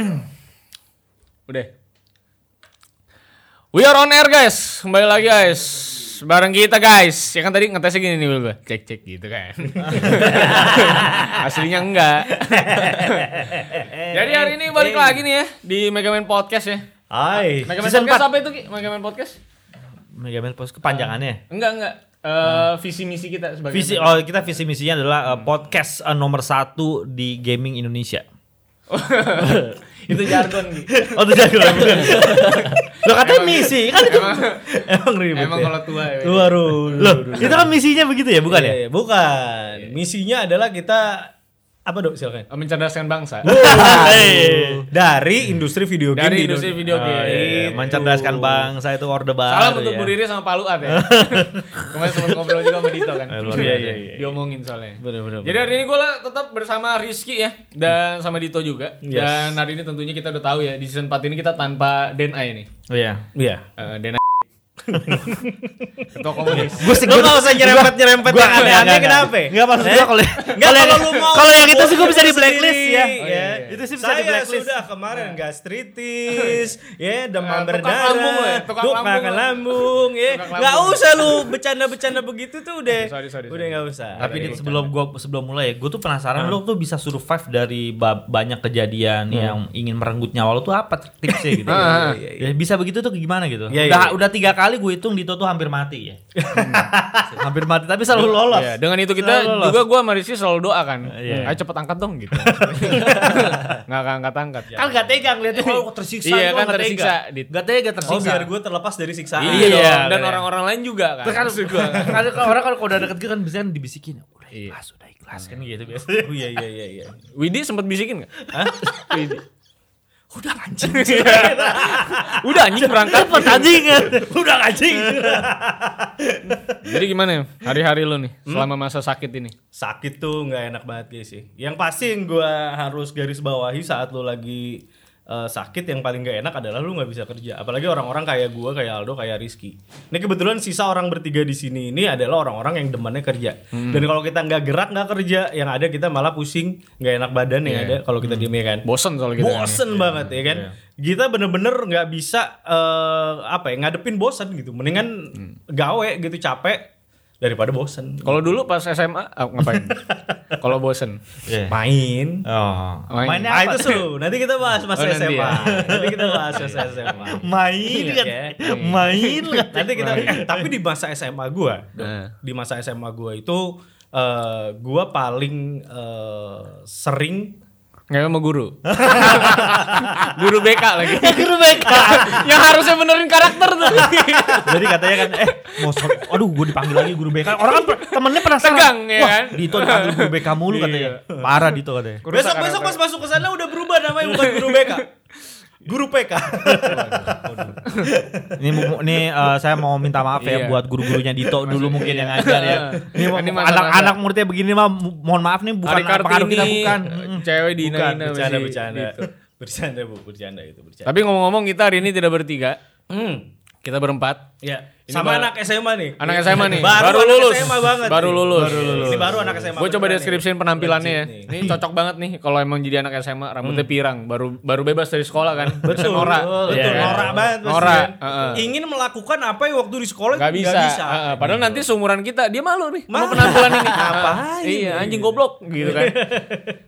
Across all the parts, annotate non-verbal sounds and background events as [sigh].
[clears throat] Udah. We are on air guys. Kembali lagi guys. Bareng kita guys. Ya kan tadi ngetesnya gini nih gue. Cek cek gitu kan. [laughs] Aslinya enggak. Jadi hari ini balik lagi nih ya di Megaman Podcast ya. Hai. Megaman Podcast 4. apa itu Ki? Megaman Podcast? Megaman Post kepanjangannya. Enggak enggak. Eh, visi misi kita sebagai Visi oh kita visi misinya adalah uh, podcast uh, nomor satu di gaming Indonesia. [laughs] itu jargon. Oh itu jago bukan. Lo katanya misi [laughs] kan itu Emang emang ribet. emang ya? kalau tua ya. Baru Loh, itu kan misinya begitu ya, bukan ya? Iya, bukan. Misinya adalah kita apa dok silakan. Mencerdaskan bangsa. [laughs] Dari industri video game Dari industri video Oh, game. iya, iya. Mencerdaskan bangsa itu orde baru Salam untuk ya. Bu Riri sama Pak Luat ya. [laughs] Kemarin sempat ngobrol juga sama Dito kan. Eh, [laughs] luar biasa. Iya, iya, Diomongin soalnya. Bener, bener, Jadi hari ini gue tetap bersama Rizky ya dan sama Dito juga. Yes. Dan hari ini tentunya kita udah tahu ya di season 4 ini kita tanpa Denai nih. Oh iya. Iya. Eh, Denai. Ketua komunis. Gue sih Lu gak usah nyerempet-nyerempet yang aneh-aneh kenapa? Enggak maksud Eh? gua kalau Enggak kalau yang kalau lu mau kalau yang itu sih gue bisa di blacklist ya. Oh, iya, iya. Itu sih bisa di Saya blacklist. sudah kemarin gastritis, [laughs] ya demam Eh, tukang lambung lu ya, berdarah, tukang lambung ya. Tukang Nggak lambung. usah lu bercanda-bercanda begitu tuh udah. Udah sorry. nggak usah. Tapi sebelum gua sebelum mulai, gue tuh penasaran lo tuh bisa survive dari ba- banyak kejadian yang ingin merenggut nyawa lo tuh apa tipsnya gitu? [laughs] Ah, ya, bisa begitu tuh gimana gitu? Iya, udah iya. udah tiga kali gue hitung Dito tuh hampir mati ya. hampir mati tapi selalu lolos. Iya, dengan itu kita Selalu lolos. juga gue sama Rizky selalu doa kan. Iya. Ayo cepet angkat dong gitu. [laughs] Nggak angkat-angkat. Kan gak tega ngeliatnya oh tersiksa Iya, kan nggak tega. tersiksa, Dit. Gak tega Oh tersiksa. biar gue terlepas dari siksaan. Iya, dong. Iya, dan iya. orang-orang lain juga kan. Terus kan orang kalau udah deket gitu kan biasanya dibisikin udah Iya. ikhlas udah ikhlas kan gitu biasanya. Oh iya iya iya iya. Widi sempat bisikin nggak? Widi. Udah anjing. [laughs] Udah anjing berangkat. Cepet anjing. [laughs] Udah anjing. Jadi gimana ya hari-hari lu nih selama masa sakit ini? sakit tuh nggak enak banget guys sih. Yang pasti yang gue harus garis bawahi saat lo lagi eh, sakit yang paling gak enak adalah lu nggak bisa kerja. Apalagi orang-orang kayak gue, kayak Aldo, kayak Rizky. Ini kebetulan sisa orang bertiga di sini ini adalah orang-orang yang demannya kerja. Dan kalau kita nggak gerak nggak kerja, yang ada kita malah pusing, nggak enak badan yang ada kalau kita diem ya kan. Bosen soal gitu kan. ya? bosen banget ya kan kita bener-bener nggak bisa eh, apa ya ngadepin bosen gitu mendingan gawe gitu capek daripada bosen Kalau dulu pas SMA ah, ngapain? [laughs] Kalau bosen. main Oh. Main. Mainnya ah apa itu seru nanti kita bahas Oh, masa nanti SMA ya. nanti kita bahas masa SMA Main Iya, kan. Main kan. nanti kita eh, tapi di masa SMA gua Nah. di masa SMA gua itu eh, gua paling eh, sering Nggak sama guru. [laughs] guru BK lagi. Guru BK. [laughs] Yang harusnya benerin karakter tuh. [laughs] Jadi katanya kan eh mau so- aduh gue dipanggil lagi guru BK. Orang kan temennya penasaran. Tegang, ya Wah, kan? Dito dipanggil guru BK mulu katanya. Parah Dito katanya. besok besok pas masuk ke sana udah berubah namanya bukan guru BK guru PK Ini ini eh, saya mau minta maaf Iya. ya buat guru-gurunya Dito dulu mungkin yang ngajar ya. Ini masa-masa- anak-anak muridnya begini mah mohon maaf nih bukan pengaruh kita bukan. eh, cewek di bukan Ina bercanda bercanda bercanda bu bercanda itu bercanda Tapi ngomong-ngomong kita hari ini tidak bertiga. hmm. Kita berempat. ya Ini sama baru- anak SMA nih Anak SMA nih. baru, Baru lulus. SMA banget Baru nih. lulus. ini baru anak SMA Gue coba deskripsiin penampilannya ya. Ini cocok banget nih kalau emang jadi anak SMA, rambutnya pirang, baru baru bebas dari sekolah kan. Betul, Nora. betul, Iya kan? norak banget Nora. heeh. ingin melakukan apa yang waktu di sekolah Gak bisa. nggak bisa. Heeh, padahal nanti seumuran kita dia malu nih Malu. penampilan ini. [laughs] Ngapain Iya, anjing goblok gitu kan. [laughs]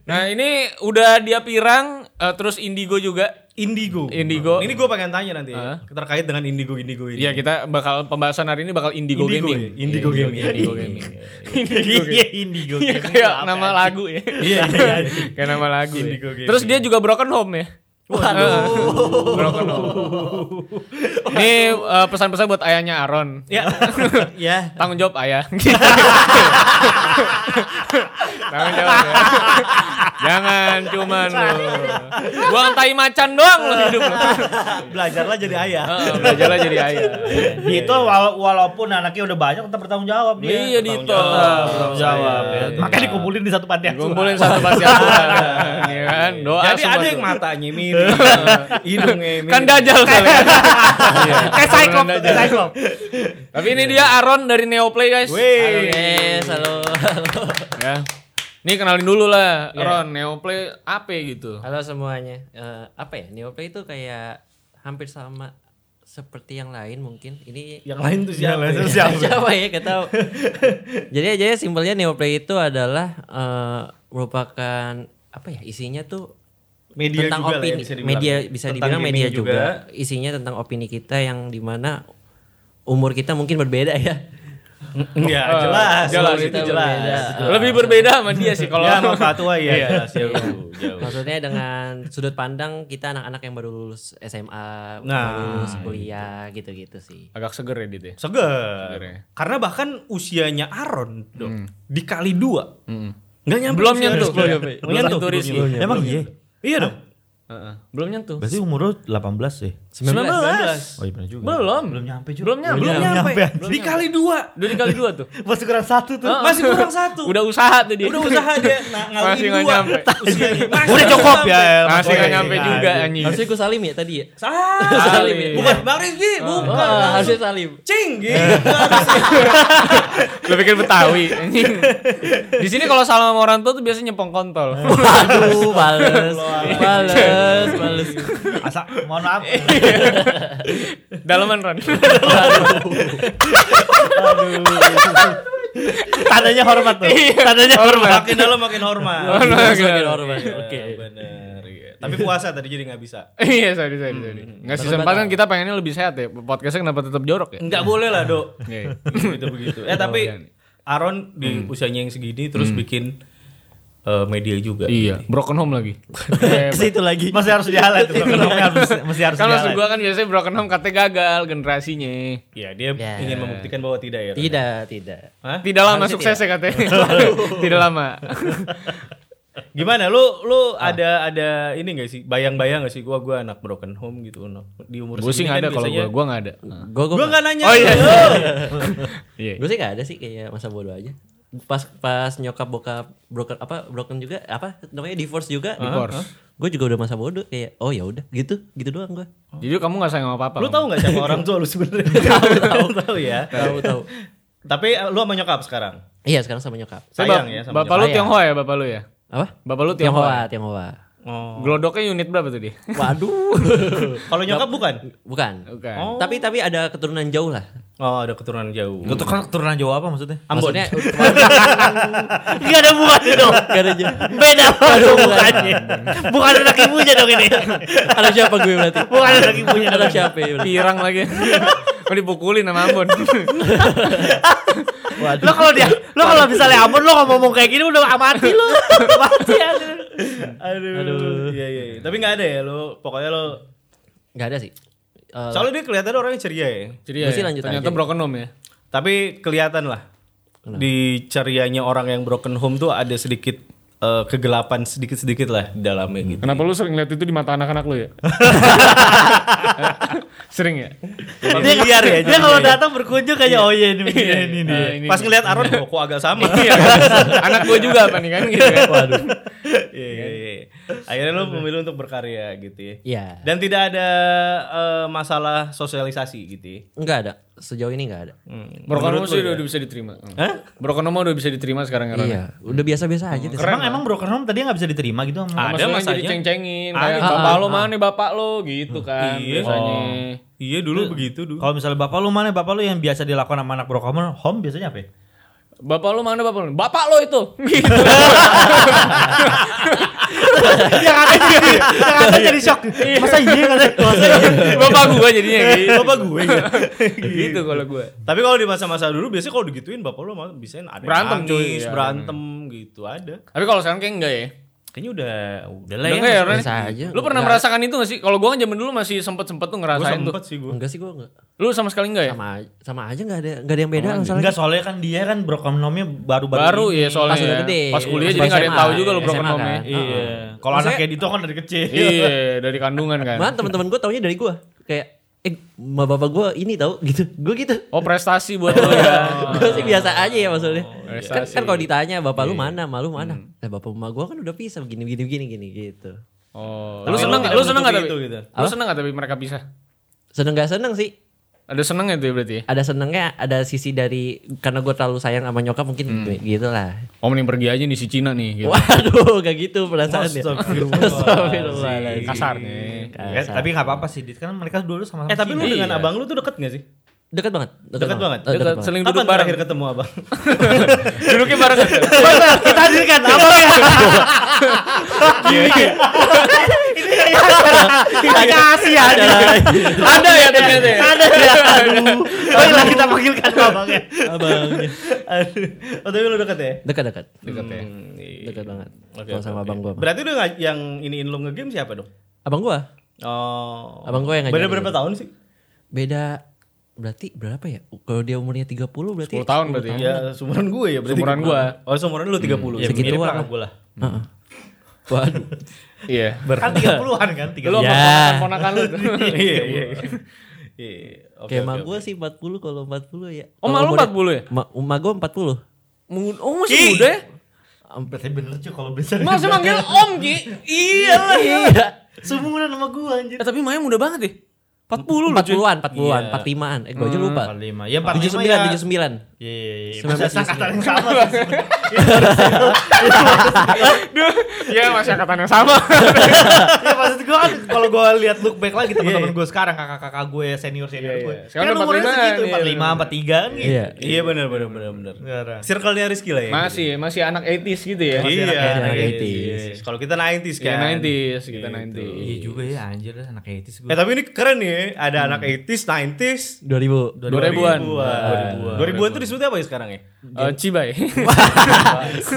Nah, ini udah dia pirang eh, terus indigo juga. Indigo. Indigo. Ini gue pengen tanya nanti Heeh. terkait dengan indigo indigo ini. Iya, kita bakal pembahasan hari ini bakal indigo, Indigo gaming. ya? Indigo Iya, gaming. Indigo gaming. Iya indigo. Iya kayak nama lagu ya. Iya, iya, iya. kayak nama lagu. ya. Indigo gaming. Terus dia juga broken home ya. Waduh. broken home. Ini eh, pesan-pesan buat ayahnya Aaron. Ya. [laughs] ya. Tanggung jawab ayah. [laughs] Tanggung jawab ya. Jangan [laughs] cuman lu. Buang tai macan doang lu hidup lu. Belajarlah jadi ayah. Belajarlah jadi ayah. Dito wala- walaupun anaknya udah banyak tetap bertanggung jawab dia. Iya Dito. Bertanggung jawab ya. Iya. Makanya dikumpulin di satu panti asuhan. Kumpulin satu panti asuhan. Iya kan? Doa Jadi ada yang matanya mirip, hidungnya mirip. Kan dajal kali ya. [laughs] Kayak Cyclops, Anda kayak. Cyclops. Tapi ini dia Aaron dari Neoplay guys. Wih. Halo guys, halo. ya. Nih kenalin dulu lah, Iya. Ron, Neoplay apa gitu. Halo semuanya. Eh, apa ya? Neoplay itu kayak hampir sama seperti yang lain mungkin. Ini Yang lain tuh siapa? lain tuh ya? siapa? siapa ya? Gak tahu. [laughs] Jadi aja ya simpelnya Neoplay itu adalah eh, merupakan apa ya? Isinya tuh Media tentang juga ya, opini. bisa dibilang. media bisa Tentang dibilang media juga. juga. Isinya tentang opini kita yang di mana umur kita mungkin berbeda ya. Ya jelas, jelas, itu jelas. berbeda. Lebih berbeda sama dia sih kalau Ya sama Fatua ya jelas jauh. jauh. Maksudnya dengan sudut pandang kita anak-anak yang baru lulus SMA, Nah, baru lulus kuliah gitu-gitu sih. agak seger ya Dit ya. Seger. ya. Karena bahkan usianya Aaron dong dikali dua. Mm. Nggak nyampe Belum nyentuh. Belum nyentuh. Emang iya. Iya dong. Belum nyentuh. Berarti umur lu 18 sih. 19. Oh iya benar juga. Belum. Belum nyampe juga. Belum nyampe. Belum Belum nyampe. nyampe, Dikali dua. Udah dikali dua tuh. [laughs] Masih kurang satu tuh. Masih kurang satu. Udah usaha tuh dia. Udah usaha dia nah, [laughs] Masih nggak dua. nyampe. Masih Udah cukup ya. Masih nggak iya, nyampe juga anjing. Harusnya gue salim ya tadi ya. Salim. ya? Bukan Bang Rizky, bukan. Oh, harusnya salim. Cing [laughs] gitu. Lu pikir Betawi anjing. Di sini kalau salam sama orang tua tuh biasanya nyepong kontol. Aduh, bales. Bales, bales. Asa, mohon maaf. [laughs] Dalaman Ron. Tandanya hormat tuh. Tandanya hormat. Makin dalam makin hormat. Makin hormat. Oke. Iya, Bener. iya. Tapi puasa tadi jadi nggak bisa. [laughs] Iya, sorry, sorry, sorry. Nggak season 4 kan kita pengennya lebih sehat ya. Podcastnya kenapa tetap jorok ya? Enggak boleh lah, Dok. Iya. [laughs] Begitu begitu. Eh tapi Aaron di usianya yang segini terus bikin eh, media juga. Iya, broken home lagi. [laughs] Ke situ lagi. Masih harus jalan tuh. Ekonomi harus [laughs] masih harus kan jalan. gua kan biasanya broken home katanya gagal generasinya. Iya, dia Ya. ingin membuktikan bahwa tidak ya. Tidak, tidak. Hah? Tidak lama Harusnya suksesnya katanya. [laughs] Tidak lama. Gimana lu lu ada ada ini gak sih? Bayang-bayang gak sih gua gua anak broken home gitu no. di umur Gue sih segini nggak ada kan kalau biasanya- gue, gue nggak ada. Gue Gua nggak nanya. Oh, iya. Iya. gue sih gak ada sih kayak masa bodoh aja. Pas pas nyokap bokap broken apa broken juga apa namanya divorce juga. Divorce. Gue juga udah masa bodoh kayak oh ya udah gitu gitu doang gue. Jadi kamu nggak sayang sama papa? Lu tahu nggak siapa [laughs] orang tua lu sebenarnya? Tahu tahu tahu ya. [laughs] Tahu tahu. Tapi eh, lu sama nyokap sekarang. Iya sekarang sama nyokap. Saya Sayang ya sama Bapak lu Sayang. Tionghoa ya, bapak lu ya? Apa? Bapak lu Tionghoa. Tionghoa, Tionghoa. Oh. Glodoknya unit berapa tuh dia? Waduh. [laughs] Kalau nyokap bukan? Bukan. Bukan. Oh. Tapi tapi ada keturunan jauh lah. Oh, ada keturunan jauh. Kan keturunan Jawa apa maksudnya? Ambon. Maksudnya [laughs] Gak ada hubungannya dong. gak ada jauh. Beda banget bukannya. Bukan anak ibunya dong ini. Ada siapa gue berarti? Bukan anak ibunya. Ada siapa ya? Pirang lagi. Mau dipukulin sama Ambon. Lo kalau dia, lo kalau misalnya Ambon lo ngomong kayak gini udah amati lo. [laughs] Mati ya. [laughs] Aduh. Iya iya. iya. Tapi nggak ada ya lu. Pokoknya lu. Gak ada sih. Eh, Soalnya dia kelihatan orangnya ceria ya. Jadi Gua sih ya, lanjut ternyata aja. broken home ya. Tapi kelihatan lah. Di cerianya orang yang broken home tuh ada sedikit eh, kegelapan sedikit-sedikit lah di dalamnya gitu. Kenapa lu sering lihat itu di mata anak-anak lu ya? [laughs] sering ya? Dia liar ya. Dia kalau datang berkunjung kayak oh iya ini ini ini. ini. Nah, ini Pas ngeliat Aaron oh, kok agak sama. Iya, anak gue juga apa nih kan gitu [laughs] ya. Waduh. Iya iya iya. Akhirnya lu memilih untuk berkarya gitu ya. Iya. Dan tidak ada eh, masalah sosialisasi gitu ya. Enggak ada. Sejauh ini enggak ada. Hmm. Home sih lu ya? udah bisa diterima. Hah? Broken home udah bisa diterima sekarang ya. Ron? Iya, udah biasa-biasa aja deh. Emang emang broken home tadi nggak bisa diterima gitu sama Ada masanya. ceng-cengin kayak bapak lo mana bapak lo gitu kan Iya. biasanya. Iya dulu begitu dulu. Kalau misalnya bapak lu mana bapak lu yang biasa dilakukan sama anak broken home biasanya apa ya? Bapak lo mana bapak lo? Bapak lo itu. [laughs] Gitu. yang ada jadi yang ada jadi shock. Masa iya katanya? Masa iya? bapak gua jadinya [laughs] gitu. Bapak gue ya. gitu kalau gua. Tapi kalau di masa-masa dulu biasanya kalau digituin bapak lu mah bisa ada Berantem, cuy. nangis, Iya. berantem gitu ada. Tapi kalau sekarang kayak enggak ya. Kayaknya udah udah lah Udah ya. ya? Biasa aja. Lu pernah Enggak. merasakan itu gak sih? Kalau gua kan zaman dulu masih sempet-sempet tuh ngerasain tuh. sempet sih gue. Enggak sih gua enggak. Lu sama sekali enggak ya? Sama aja, sama aja enggak ada enggak ada yang beda masalahnya. Enggak soalnya kan dia kan broken home-nya baru-baru Baru ini. ya soalnya. Pas udah ya. gede. Pas kuliah Pas jadi enggak ada yang tahu juga lu home kan. Iya. Kalau Maksudnya- anaknya itu kan dari kecil. Iya, dari kandungan kan. Malah teman-teman gua taunya dari gua. Kayak eh ma bapak gua ini tahu gitu. Gua gitu. Oh, prestasi buat [laughs] lu ya. Gua sih biasa aja ya maksudnya. kan, prestasi. kan kalau ditanya bapak lu mana, malu mana? Nah, bapak emak gua kan udah pisah begini begini begini gini gitu. Oh, Tapi lu seneng lu nggak? Lu seneng nggak tapi? gitu. Lu seneng nggak tapi mereka bisa? Seneng gak seneng sih? Ada senengnya tuh ya berarti ya? ada senengnya ada sisi dari karena gue terlalu sayang sama nyokap mungkin gitu lah Oh mending pergi aja nih si Cina nih gitu. waduh gak gitu perasaannya Astagfirullahaladzim. Kasar nih. Ya, tapi nggak apa-apa sih, Dit. Kan mereka dulu sama-sama Eh tapi lu dengan Iya. abang lu tuh deket gak sih? dekat banget Deket banget? Eh, Dekat, banget. seling Kapan duduk bareng. terakhir ketemu abang? [laughs] Duduknya bareng. Kita hadirkan abang ya. [laughs] Ini kasih aja. Ada ya ternyata. ya? Ada ya. Baiklah kita panggilkan abangnya. abangnya Aduh. Oh tapi lu deket ya? dekat dekat Dekat ya. Hmm, iya. dekat banget Oke, Kalau sama abang gue Berarti lu yang iniin lu nge-game siapa dong? abang gue Oh. Abang gua yang Beda ngajarin. berapa tahun sih? beda berarti berapa ya kalau dia umurnya 30 berarti 10 tahun berarti. Ya, sumuran gue ya berarti. Sumuran gua. Oh, sumuran lu 30. Ya, Segitu mirip lah. lah gue lah. Heeh. Waduh Iya. Kan 30-an kan, 30 Lu sama Ya. ponakan lu. [laughs] Iya, iya. Iya. Oke, kayak oke, emak oke. gue sih 40 kalau 40 ya Oh, malu umurnya- 40 ya? Ma, emak gue 40 Mu- Oh masih muda ya? Berarti bener cuy kalau bisa. Masih manggil [laughs] Om Ki? Iya lah. iya Sumuran sama gua anjir. Eh, tapi Maya muda banget deh. 40 lu cuy. 40-an 40-an Iya. 45-an eh gue aja lupa 45. Ya 45 79 ya. 79 Iya, iya, iya. 19, Masa angkatan yang sama sih. Duh, ya masih angkatan yang sama. [laughs] ya maksud gue kan kalau gue lihat look back lagi teman-teman gue sekarang kakak-kakak gue senior senior Iya, gue iya. Sekarang kan umurnya 45, segitu iya, 45 43 kan gitu iya Iya benar benar benar benar. Circle-nya Rizky lah ya. masih, masih anak 80s gitu ya. Iya, anak anak 80s. 80s. Kalau kita 90s Iya, kan. 90s, kita Gitu. 90s. iya juga ya anjir anak 80s gue Eh tapi ini keren nih, ada anak 80s, 90s, 2000 2000-an. 2000-an. 2000-an tuh disebutnya apa ya sekarang ya? Eh, Cibai.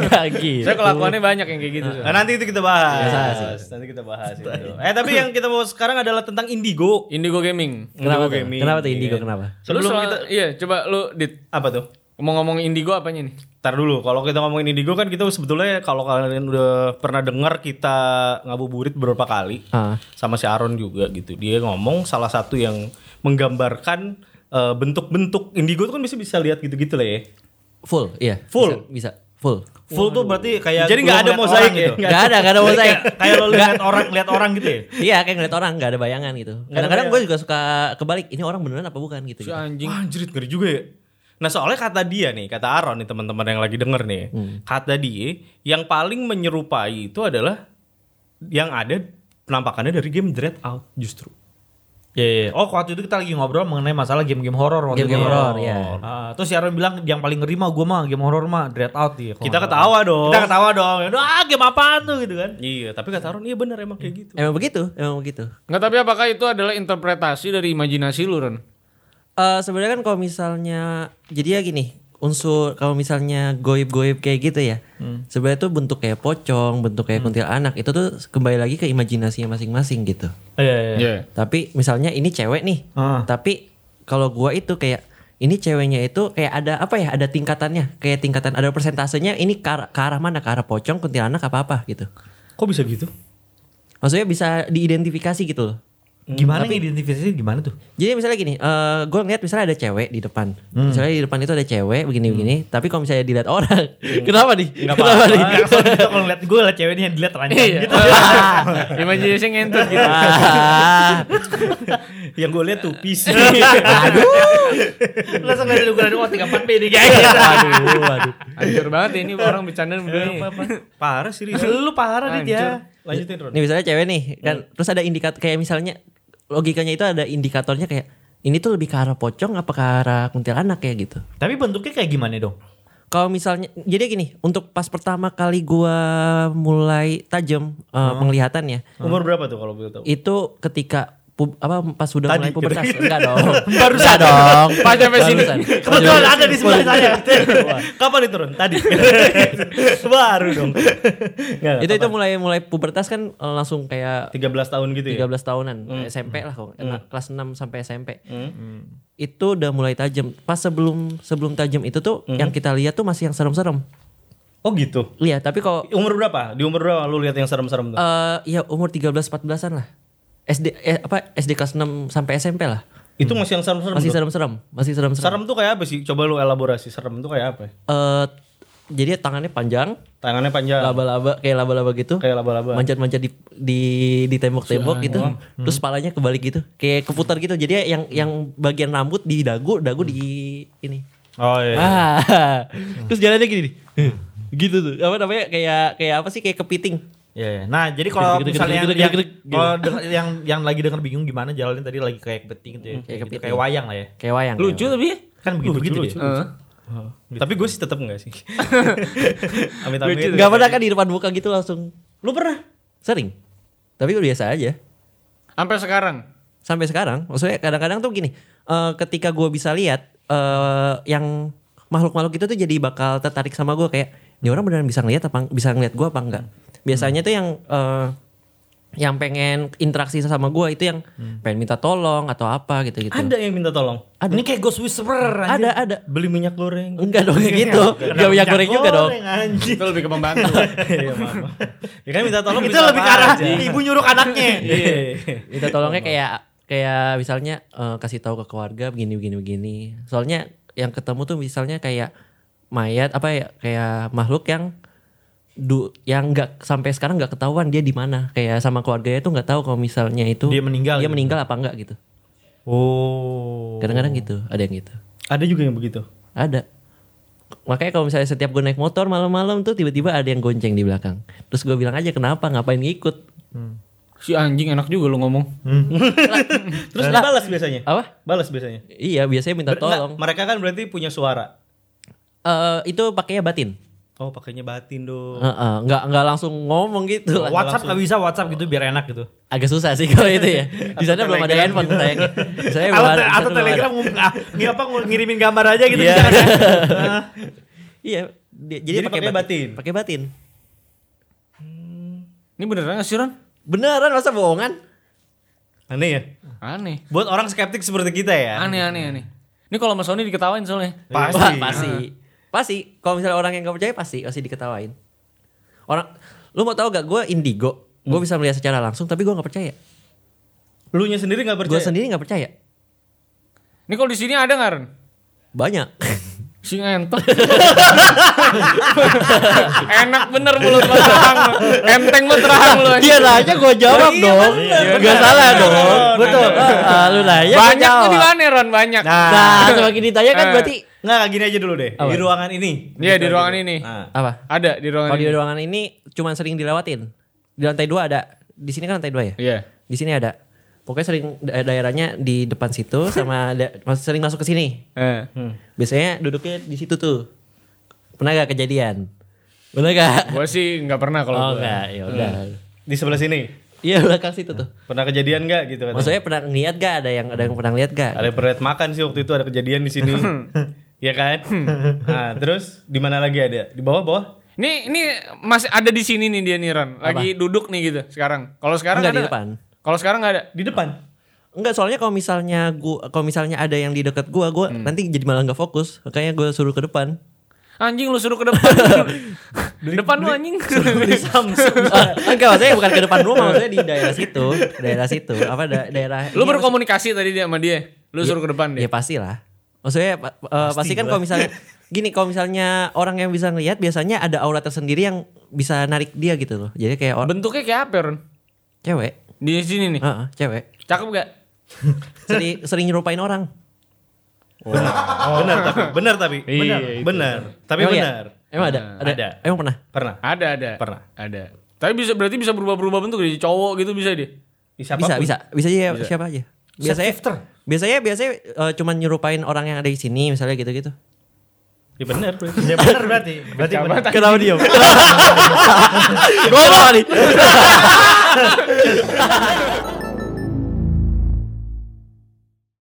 lagi [laughs] Saya kelakuannya banyak yang kayak gitu. Nah, nanti itu kita bahas. Biasa Nanti kita bahas itu. Eh tapi yang kita mau sekarang adalah tentang Indigo. Indigo Gaming. kenapa Indigo tuh Gaming. kenapa tuh Indigo Iya. kenapa Sebelum Lu soal- kita iya, coba lu dit apa tuh? ngomong-ngomong Indigo apanya nih? Ntar dulu, kalau kita ngomongin Indigo kan kita sebetulnya kalau kalian udah pernah dengar kita ngabuburit beberapa kali Ah. sama si Aaron juga gitu. Dia ngomong salah satu yang menggambarkan eh, bentuk-bentuk Indigo tuh kan bisa bisa lihat gitu-gitu lah ya. full iya Full? bisa, bisa. full full tuh berarti kayak Jadi nggak ada mosaik ya? gitu Nggak Gak ada, gak ada mosaik. kayak kayak lo [laughs] lihat orang lihat orang gitu ya Iya kayak ngeliat orang gak ada bayangan gitu. Kadang-kadang gue juga suka kebalik. Ini orang beneran apa bukan gitu. Si anjing. Wah, anjir ngeri juga ya. Nah soalnya kata dia nih, kata Aaron nih teman-teman yang lagi denger nih, kata dia yang paling menyerupai itu adalah yang ada penampakannya dari game Dread Out justru. Iya, iya. Oh, waktu itu kita lagi ngobrol mengenai masalah game-game horor waktu Game-game itu. horor, iya. Ah, terus si Aaron bilang yang paling ngeri mah gue mah game horor mah Dread Out ya. Kita ketawa dong. Kita ketawa dong. Ya udah ah, game apaan tuh gitu kan. Iya, tapi kata Aaron iya bener emang kayak gitu. Emang begitu, emang begitu. Nggak tapi apakah itu adalah interpretasi dari imajinasi lu Ren? Eh sebenarnya kan kalau misalnya jadi ya gini, unsur kalau misalnya goib-goib kayak gitu ya. Sebenarnya tuh bentuk kayak pocong, bentuk kayak kuntilanak itu tuh kembali lagi ke imajinasinya masing-masing gitu. Iya, iya. Iya. Tapi misalnya ini cewek nih. Ah. Tapi kalau gua itu kayak ini ceweknya itu kayak ada apa ya? Ada tingkatannya, kayak tingkatan ada persentasenya ini ke arah, ke arah mana? Ke arah pocong, kuntilanak apa apa gitu. Kok bisa gitu? Maksudnya bisa diidentifikasi gitu loh. Gimana nih identifikasinya gimana tuh? Jadi misalnya gini, eh gue ngeliat misalnya ada cewek di depan. Misalnya di depan itu ada cewek begini-begini. Tapi kalau misalnya dilihat orang, [laughs] kenapa nih? kenapa nih? Enggak, soalnya gitu kalau [laughs] lihat gue liat cewek ini yang dilihat ranjang gitu. imajinasi ngentut gitu. Ah, [laughs] yang gue lihat tuh PC. Langsung lihat ukuran oh 34 B nih guys. aduh, aduh. Hancur banget ini orang bercanda begini. Parah sih. Lu parah nih ya. Lanjutin Ron. Nih misalnya cewek nih, kan terus ada indikator kayak misalnya logikanya itu ada indikatornya kayak ini tuh lebih ke arah pocong apa ke arah kuntilanak kayak gitu. Tapi bentuknya kayak gimana dong? Kalau misalnya jadi gini, untuk pas pertama kali gua mulai tajam eh, penglihatannya, Umur berapa tuh kalau tahu? itu ketika pub, apa pas sudah Tadi, mulai pubertas gitu. [laughs] enggak dong barusan dong [laughs] Pas sampai sini. Kebetulan ada di sebelah saya. [laughs] Kapan itu Ron? Tadi. Baru dong. Nggak, itu itu mulai mulai pubertas kan eh, langsung kayak 13 tahun gitu ya. 13 tahunan SMP lah kok kelas 6 sampai SMP itu udah mulai tajam pas sebelum sebelum tajam itu tuh yang kita lihat tuh masih yang serem-serem Oh gitu. iya tapi kalau Umur berapa? Di umur berapa lu lihat yang serem-serem tuh? eh ya umur 13 14-an lah SD eh, apa SD kelas 6 sampai SMP lah itu masih yang serem-serem. masih serem-serem masih serem-serem Serem tuh kayak apa sih? Coba lu elaborasi. Serem tuh kayak apa? eh jadi tangannya panjang, Tangannya panjang. laba-laba kayak laba-laba gitu. Kayak laba-laba. Manjat-manjat di di di tembok-tembok gitu. Terus kepalanya kebalik gitu. Kayak keputar gitu. Jadi yang yang bagian rambut di dagu, dagu di ini. Oh iya. Ah. Terus jalannya gini nih. gitu tuh. Apa namanya? Kayak kayak apa sih? Kayak kepiting. Iya, iya. Nah, jadi kalau Gitu, gitu, misalnya gitu, yang, gitu, yang, gitu, gitu. kalau yang yang lagi denger bingung gimana jalannya tadi lagi kayak kepiting gitu ya. Kayak, gitu, kayak wayang lah ya. Kayak wayang. Lucu tapi. Kan begitu gitu lucu, ya. Heeh. Tapi gue sih tetap enggak sih. amit amit. Gak pernah kan di depan muka gitu langsung. Lu pernah? Sering. Tapi udah biasa aja. Sampai sekarang. Sampai sekarang. Maksudnya kadang-kadang tuh gini. eh, ketika gue bisa lihat eh yang makhluk-makhluk itu tuh jadi bakal tertarik sama gue kayak ini orang beneran bisa ngeliat apa bisa ngeliat gue apa enggak. Biasanya tuh yang eh, yang pengen interaksi sama gue itu yang pengen minta tolong atau apa gitu gitu. Ada yang minta tolong. Ini kayak Ghost Whisperer anjir. ada ada. Beli minyak goreng. Enggak dong kayak gitu. Gak minyak goreng juga dong. Anjir. Itu lebih ke pembantu. [laughs] Iya. Ya kan minta tolong Itu lebih ke arah aja. ibu nyuruh anaknya. [laughs] Iya. Minta tolongnya kayak kayak misalnya eh, kasih tahu ke keluarga begini begini begini. Soalnya yang ketemu tuh misalnya kayak mayat apa ya kayak makhluk yang du yang nggak sampai sekarang nggak ketahuan dia di mana kayak sama keluarganya tuh nggak tahu kalau misalnya itu Dia meninggal dia gitu. meninggal apa enggak gitu Oh. kadang-kadang gitu ada yang gitu Ada juga yang begitu. ada makanya kalau misalnya setiap gue naik motor malam-malam tuh tiba-tiba ada yang gonceng di belakang terus gue bilang aja kenapa ngapain ngikut Si anjing enak juga lu ngomong. [laughs] Terus balas biasanya. apa Balas biasanya. iya biasanya minta Ber- enggak, tolong mereka kan berarti punya suara. Eh, itu pakainya batin Oh, pakainya batin dong. Heeh, nggak nggak langsung ngomong gitu lah. WhatsApp nggak bisa WhatsApp gitu biar enak gitu. Agak susah sih kalau itu ya. [laughs] Di sana belum ada handphone sayangnya. Saya belum Atau, sana atau Telegram ngi- apa ngirimin gambar aja gitu Iya. kan ya? [laughs] Iya, di- jadi, Jadi pakai pakai batin. Pakai batin. Ini beneran gak sih Ron? Beneran masa bohongan? Aneh ya. Aneh. Buat orang skeptik seperti kita ya. Aneh aneh aneh. Ini kalau Mas Sony diketawain soalnya. Pasti. Wah, pasti. Pasti. Kalau misalnya orang yang gak percaya pasti pasti diketawain. Orang lu mau tahu gak gue indigo, gue bisa melihat secara langsung tapi gue nggak percaya. Lu nya sendiri nggak Gue percaya? sendiri nggak percaya. Ini kalau di sini ada nggak? Banyak. [laughs] Si entot. [laughs] Enak bener mulut lu terang. Enteng lu terang lu. Dia nanya gue jawab Iya, dong. bener. Gak salah dong. Bener. Betul. Ah, lu nanya gua Banyak tuh di mana Ron? Banyak. Nah, semakin ditanya kan Eh. berarti Nggak, gini aja dulu deh. Apa? Di ruangan ini. Iya, di ruangan dulu. ini. Nah. apa? Ada di ruangan Kalau di ini. ruangan ini cuma sering dilewatin. Di lantai dua ada. Di sini kan lantai dua ya? Iya. Di sini ada. Pokoknya sering da- daerahnya di depan situ [laughs] sama da- sering masuk ke sini. Eh. Biasanya duduknya di situ tuh. Pernah gak kejadian? Pernah gak? Gua sih nggak pernah kalau Oh gua. enggak, ya udah. Di sebelah sini. Iya belakang situ tuh. Pernah kejadian nggak gitu kan? Maksudnya pernah ngeliat gak? Ada yang ada yang pernah ngeliat gak? Ada yang pernah makan sih waktu itu ada kejadian di sini. [laughs] Iya kan? Nah, terus di mana lagi ada? Di bawah-bawah? Ini ini masih ada di sini nih dia nih Ron. Lagi duduk nih gitu sekarang. Kalau sekarang Enggak ada di depan. Kalau sekarang nggak ada. Di depan. Enggak, soalnya kalau misalnya gua kalau misalnya ada yang di dekat gua, gua Hmm. nanti jadi malah nggak fokus. Makanya gua suruh ke depan. Anjing lu suruh ke depan. [laughs] depan lu anjing. [laughs] Ah, enggak maksudnya bukan ke depan rumah maksudnya di daerah situ daerah situ apa da- daerah lu berkomunikasi tadi dia sama dia. Lu suruh ke depan ya dia. pasti lah maksudnya pa- eh, pasti kan kalau misalnya [laughs] gini kalau misalnya orang yang bisa ngelihat biasanya ada aura tersendiri yang bisa narik dia gitu loh jadi kayak orang Bentuknya kayak apa Ron? cewek Di sini nih. Heeh, cewek Cakep gak? sering sering nyerupain orang Benar tapi, benar tapi, Iya, benar, benar. Tapi Emang iya? benar. emang ada? ada Ada. emang pernah Pernah. Ada ada. Pernah. Ada. Tapi bisa berarti bisa berubah-berubah bentuk jadi cowok gitu bisa dia. Bisa bisa bisa bisa aja siapa aja biasanya Shapeshifter. biasanya biasanya eh, cuman nyerupain orang yang ada di sini misalnya gitu gitu Ya benar. Ya benar berarti. Berarti benar. kenapa diam [laughs] gue nih [laughs]